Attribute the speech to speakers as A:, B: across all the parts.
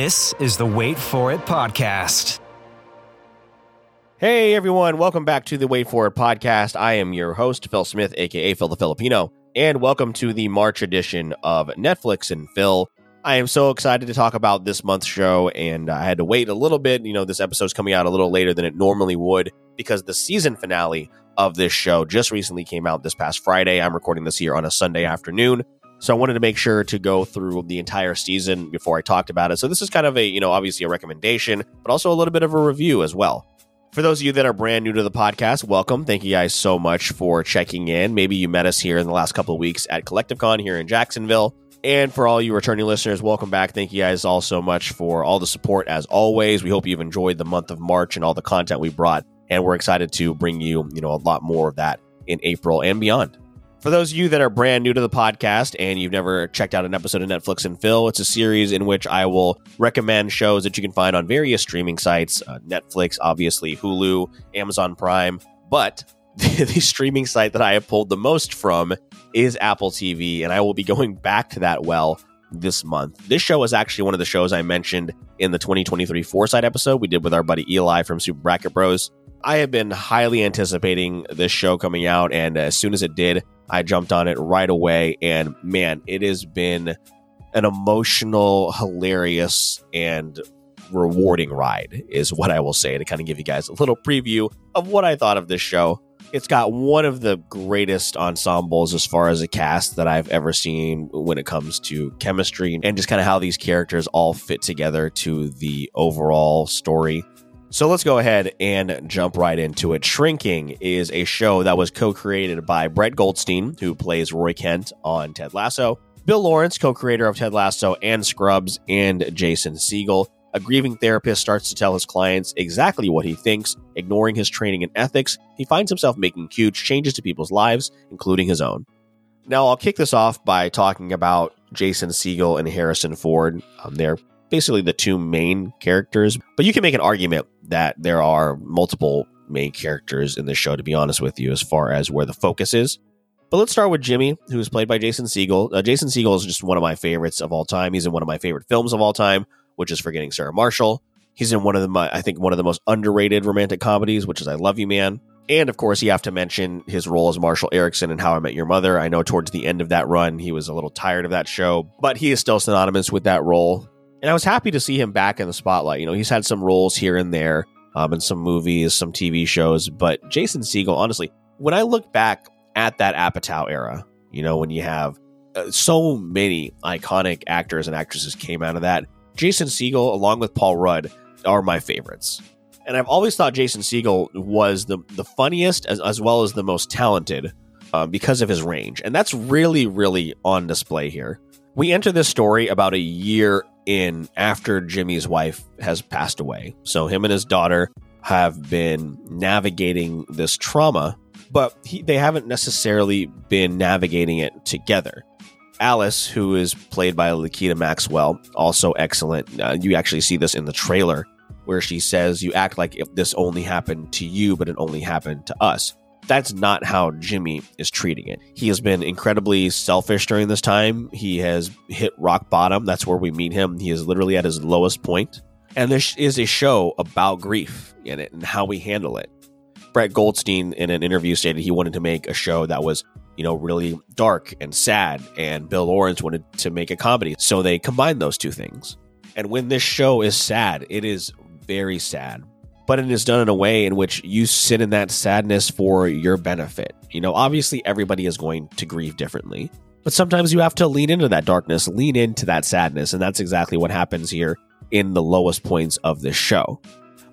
A: This is the Wait For It podcast.
B: Hey everyone, welcome back to the Wait For It podcast. I am your host, Phil Smith, aka Phil the Filipino, and welcome to the March edition of Netflix and Phil. I am so excited to talk about this month's show, and I had to wait a little bit. You know, this episode's coming out a little later than it normally would because the season finale of this show just recently came out this past Friday. I'm recording this here on a Sunday afternoon. So I wanted to make sure to go through the entire season before I talked about it. So this is kind of a, you know, obviously a recommendation, but also a little bit of a review as well. For those of you that are brand new to the podcast, welcome. Thank you guys so much for checking in. Maybe you met us here in the last couple of weeks at CollectiveCon here in Jacksonville. And for all you returning listeners, welcome back. Thank you guys all so much for all the support as always. We hope you've enjoyed the month of March and all the content we brought. And we're excited to bring you, you know, a lot more of that in April and beyond. For those of you that are brand new to the podcast and you've never checked out an episode of Netflix and Phil, it's a series in which I will recommend shows that you can find on various streaming sites uh, Netflix, obviously, Hulu, Amazon Prime. But the, the streaming site that I have pulled the most from is Apple TV, and I will be going back to that well this month. This show is actually one of the shows I mentioned in the 2023 Foresight episode we did with our buddy Eli from Super Bracket Bros. I have been highly anticipating this show coming out, and as soon as it did, I jumped on it right away. And man, it has been an emotional, hilarious, and rewarding ride, is what I will say to kind of give you guys a little preview of what I thought of this show. It's got one of the greatest ensembles as far as a cast that I've ever seen when it comes to chemistry and just kind of how these characters all fit together to the overall story. So let's go ahead and jump right into it. Shrinking is a show that was co created by Brett Goldstein, who plays Roy Kent on Ted Lasso, Bill Lawrence, co creator of Ted Lasso and Scrubs, and Jason Segel. A grieving therapist starts to tell his clients exactly what he thinks, ignoring his training and ethics. He finds himself making huge changes to people's lives, including his own. Now, I'll kick this off by talking about Jason Segel and Harrison Ford. Um, they're basically the two main characters, but you can make an argument that there are multiple main characters in the show, to be honest with you, as far as where the focus is. But let's start with Jimmy, who is played by Jason Segel. Uh, Jason Segel is just one of my favorites of all time. He's in one of my favorite films of all time, which is Forgetting Sarah Marshall. He's in one of the, I think, one of the most underrated romantic comedies, which is I Love You Man. And of course, you have to mention his role as Marshall Eriksen in How I Met Your Mother. I know towards the end of that run, he was a little tired of that show, but he is still synonymous with that role. And I was happy to see him back in the spotlight. You know, he's had some roles here and there um, in some movies, some TV shows, but Jason Segel, honestly, when I look back at that Apatow era, you know, when you have uh, so many iconic actors and actresses came out of that, Jason Segel, along with Paul Rudd, are my favorites. And I've always thought Jason Segel was the, the funniest as, as well as the most talented uh, because of his range. And that's really, really on display here. We enter this story about a year in after Jimmy's wife has passed away. So him and his daughter have been navigating this trauma, but he, they haven't necessarily been navigating it together. Alice, who is played by Lukita Maxwell, also excellent. Uh, you actually see this in the trailer where she says, You act like if this only happened to you, but it only happened to us that's not how Jimmy is treating it. He has been incredibly selfish during this time. He has hit rock bottom. That's where we meet him. He is literally at his lowest point. And this is a show about grief in it and how we handle it. Brett Goldstein in an interview stated he wanted to make a show that was, you know, really dark and sad, and Bill Lawrence wanted to make a comedy. So they combined those two things. And when this show is sad, it is very sad but it is done in a way in which you sit in that sadness for your benefit. You know, obviously everybody is going to grieve differently, but sometimes you have to lean into that darkness, lean into that sadness, and that's exactly what happens here in the lowest points of this show.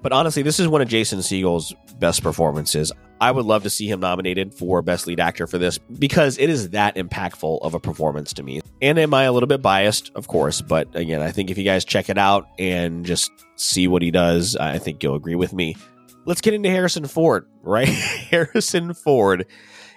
B: But honestly, this is one of Jason Segel's best performances. I would love to see him nominated for Best Lead Actor for this because it is that impactful of a performance to me. And am I a little bit biased? Of course. But again, I think if you guys check it out and just see what he does, I think you'll agree with me. Let's get into Harrison Ford, right? Harrison Ford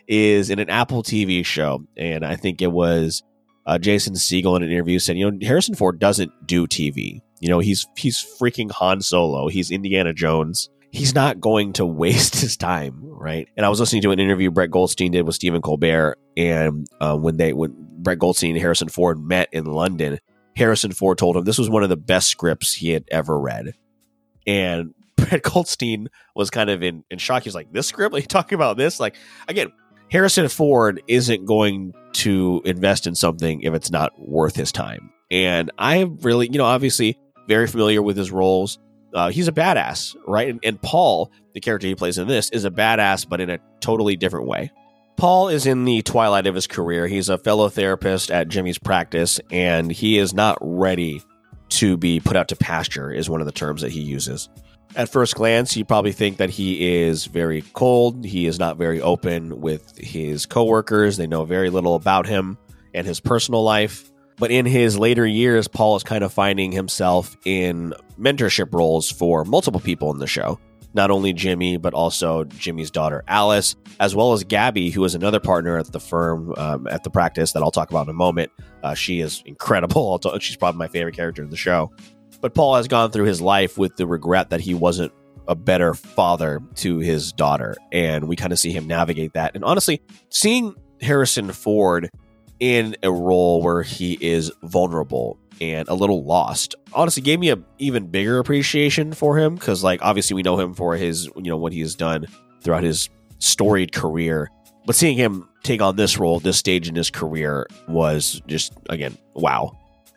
B: is in an Apple TV show. And I think it was uh, Jason Segel in an interview said, you know, Harrison Ford doesn't do TV. You know, he's he's freaking Han Solo. He's Indiana Jones. He's not going to waste his time, right? And I was listening to an interview Brett Goldstein did with Stephen Colbert, and uh, when they when Brett Goldstein and Harrison Ford met in London, Harrison Ford told him this was one of the best scripts he had ever read, and Brett Goldstein was kind of in, in shock. He was like, "This script? Are you talking about this?" Like again, Harrison Ford isn't going to invest in something if it's not worth his time. And I really, you know, obviously very familiar with his roles. Uh, he's a badass, right? And, and Paul, the character he plays in this, is a badass, but in a totally different way. Paul is in the twilight of his career. He's a fellow therapist at Jimmy's practice, and he is not ready to be put out to pasture, is one of the terms that he uses. At first glance, you probably think that he is very cold. He is not very open with his coworkers. They know very little about him and his personal life. But in his later years, Paul is kind of finding himself in mentorship roles for multiple people in the show. Not only Jimmy, but also Jimmy's daughter Alice, as well as Gabby, who is another partner at the firm, um, at the practice that I'll talk about in a moment. Uh, she is incredible. She's probably my favorite character in the show. But Paul has gone through his life with the regret that he wasn't a better father to his daughter. And we kind of see him navigate that. And honestly, seeing Harrison Ford in a role where he is vulnerable and a little lost. Honestly gave me a even bigger appreciation for him because like obviously we know him for his you know what he has done throughout his storied career. But seeing him take on this role this stage in his career was just again wow.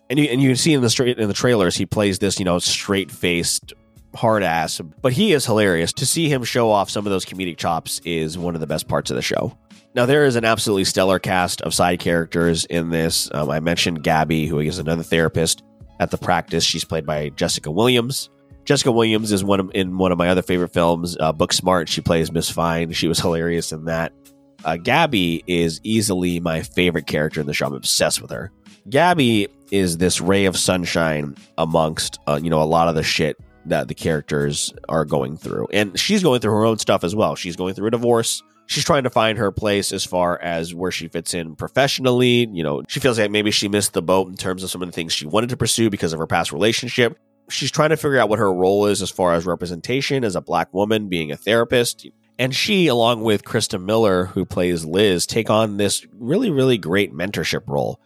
B: And you and you can see in the straight in the trailers he plays this you know straight faced hard ass. But he is hilarious. To see him show off some of those comedic chops is one of the best parts of the show now, there is an absolutely stellar cast of side characters in this. Um, I mentioned Gabby, who is another therapist at the practice. She's played by Jessica Williams. Jessica Williams is one of, in one of my other favorite films, uh, Booksmart. She plays Miss Fine. She was hilarious in that. Uh, Gabby is easily my favorite character in the show. I'm obsessed with her. Gabby is this ray of sunshine amongst uh, you know a lot of the shit that the characters are going through, and she's going through her own stuff as well. She's going through a divorce she's trying to find her place as far as where she fits in professionally. You know, she feels like maybe she missed the boat in terms of some of the things she wanted to pursue because of her past relationship. She's trying to figure out what her role is as far as representation as a black woman being a therapist. And she, along with Christa Miller, who plays Liz, take on this really, really great mentorship role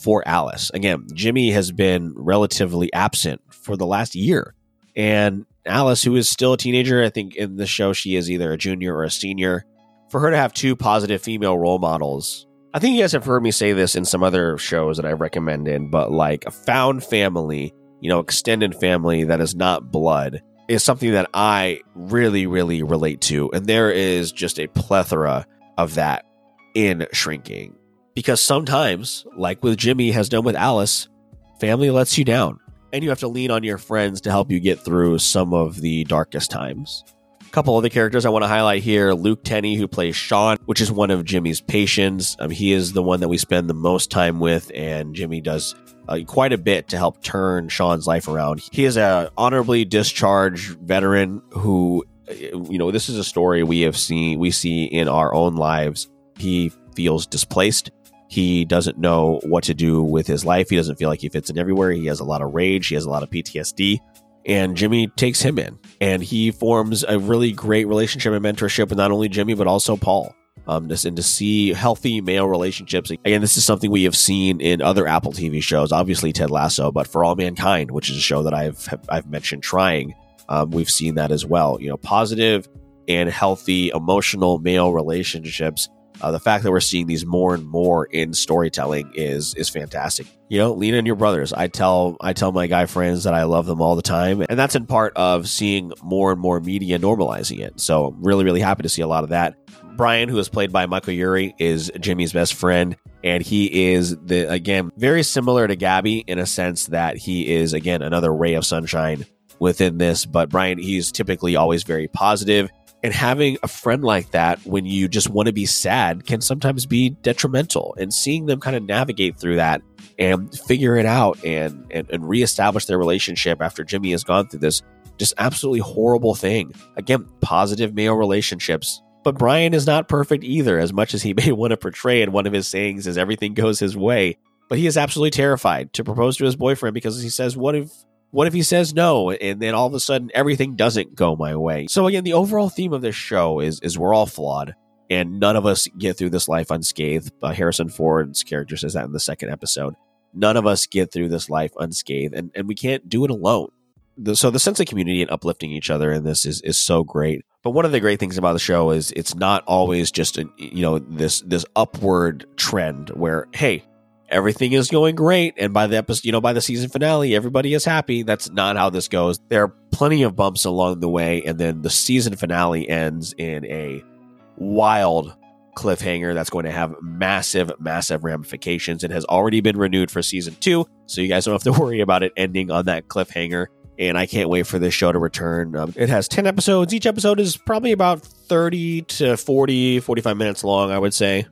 B: for Alice. Again, Jimmy has been relatively absent for the last year. And Alice, who is still a teenager, I think in the show she is either a junior or a senior, for her to have two positive female role models. I think you guys have heard me say this in some other shows that I've recommended, but like a found family, you know, extended family that is not blood is something that I really, really relate to. And there is just a plethora of that in shrinking. Because sometimes, like with Jimmy has done with Alice, family lets you down. And you have to lean on your friends to help you get through some of the darkest times couple other characters I want to highlight here Luke Tennie, who plays Sean, which is one of Jimmy's patients. Um, he is the one that we spend the most time with, and Jimmy does uh, quite a bit to help turn Sean's life around. He is a honorably discharged veteran who, you know, this is a story we have seen, we see in our own lives. He feels displaced. He doesn't know what to do with his life. He doesn't feel like he fits in everywhere. He has a lot of rage. He has a lot of PTSD and Jimmy takes him in, and he forms a really great relationship and mentorship with not only Jimmy but also Paul. Um, just, and to see healthy male relationships again, this is something we have seen in other Apple TV shows. Obviously, Ted Lasso, but For All Mankind, which is a show that I've I've mentioned trying, um, we've seen that as well. You know, positive and healthy emotional male relationships uh, the fact that we're seeing these more and more in storytelling is is fantastic. You know, lean on your brothers. I tell I tell my guy friends that I love them all the time, and that's in part of seeing more and more media normalizing it. So I'm really really happy to see a lot of that. Brian, who is played by Michael Urie, is Jimmy's best friend, and he is the again very similar to Gabby in a sense that he is again another ray of sunshine within this, but Brian, he's typically always very positive. And having a friend like that when you just want to be sad can sometimes be detrimental. And seeing them kind of navigate through that and figure it out and, and, and reestablish their relationship after Jimmy has gone through this just absolutely horrible thing. Again, positive male relationships. But Brian is not perfect either, as much as he may want to portray. And one of his sayings is everything goes his way. But he is absolutely terrified to propose to his boyfriend because he says, What if what if he says no and then all of a sudden everything doesn't go my way? So again, the overall theme of this show is is we're all flawed and none of us get through this life unscathed. Uh, Harrison Ford's character says that in the second episode. None of us get through this life unscathed and, and we can't do it alone. The, so the sense of community and uplifting each other in this is is so great. But one of the great things about the show is it's not always just a, you know this this upward trend where hey everything is going great. And by the episode you know by the season finale everybody is happy. That's not how this goes. There are plenty of bumps along the way and then the season finale ends in a wild cliffhanger that's going to have massive massive ramifications. It has already been renewed for season 2 so you guys don't have to worry about it ending on that cliffhanger. And I can't wait for this show to return. Um, it has 10 episodes. Each episode is probably about 30 to 40, 45 minutes long, I would say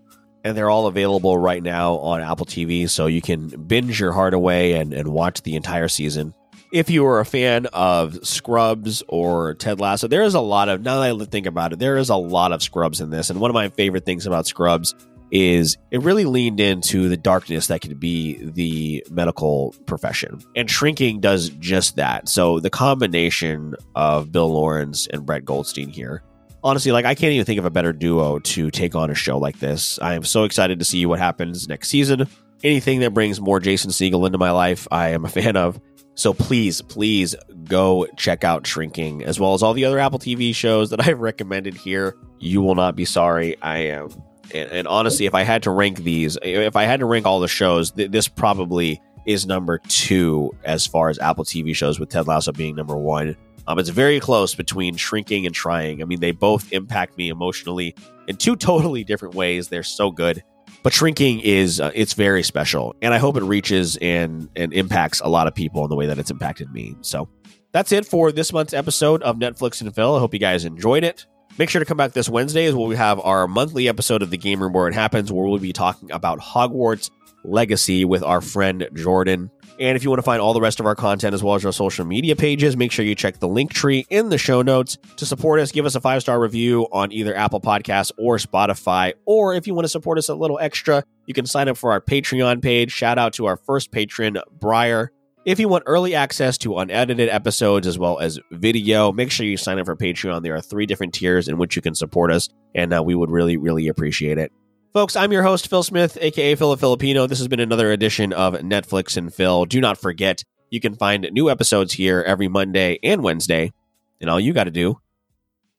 B: and they're all available right now on Apple TV, so you can binge your heart away and, and watch the entire season. If you are a fan of Scrubs or Ted Lasso, there is a lot of, now that I think about it, there is a lot of Scrubs in this. And one of my favorite things about Scrubs is it really leaned into the darkness that could be the medical profession. And Shrinking does just that. So the combination of Bill Lawrence and Brett Goldstein here honestly, like I can't even think of a better duo to take on a show like this. I am so excited to see what happens next season. Anything that brings more Jason Segel into my life, I am a fan of. So please, please go check out Shrinking, as well as all the other Apple TV shows that I've recommended here. You will not be sorry. I am. And, and honestly, if I had to rank these, if I had to rank all the shows, th- this probably is number two as far as Apple TV shows, with Ted Lasso being number one. Um, it's very close between shrinking and trying. I mean, they both impact me emotionally in two totally different ways. They're so good. But shrinking is uh, it's very special, and I hope it reaches and and impacts a lot of people in the way that it's impacted me. So that's it for this month's episode of Netflix and Phil. I hope you guys enjoyed it. Make sure to come back this Wednesday as. We have our monthly episode of the Game Room where it happens, where we'll be talking about Hogwarts Legacy with our friend Jordan. And if you want to find all the rest of our content as well as our social media pages, make sure you check the link tree in the show notes to support us. Give us a five star review on either Apple Podcasts or Spotify. Or if you want to support us a little extra, you can sign up for our Patreon page. Shout out to our first patron, Briar. If you want early access to unedited episodes as well as video, make sure you sign up for Patreon. There are three different tiers in which you can support us, and uh, we would really, really appreciate it. Folks, I'm your host, Phil Smith, aka Phil the Filipino. This has been another edition of Netflix and Phil. Do not forget, you can find new episodes here every Monday and Wednesday, and all you got to do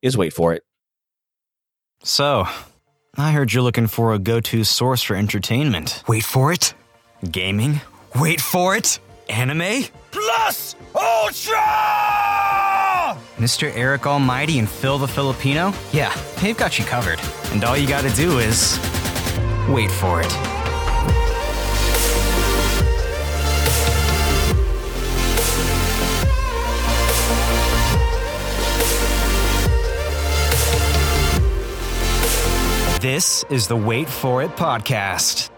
B: is wait for it.
A: So, I heard you're looking for a go to source for entertainment.
C: Wait for it.
A: Gaming?
C: Wait for it.
A: Anime?
C: Plus Ultra!
A: Mr. Eric Almighty and Phil the Filipino? Yeah, they've got you covered. And all you gotta do is wait for it. This is the Wait For It podcast.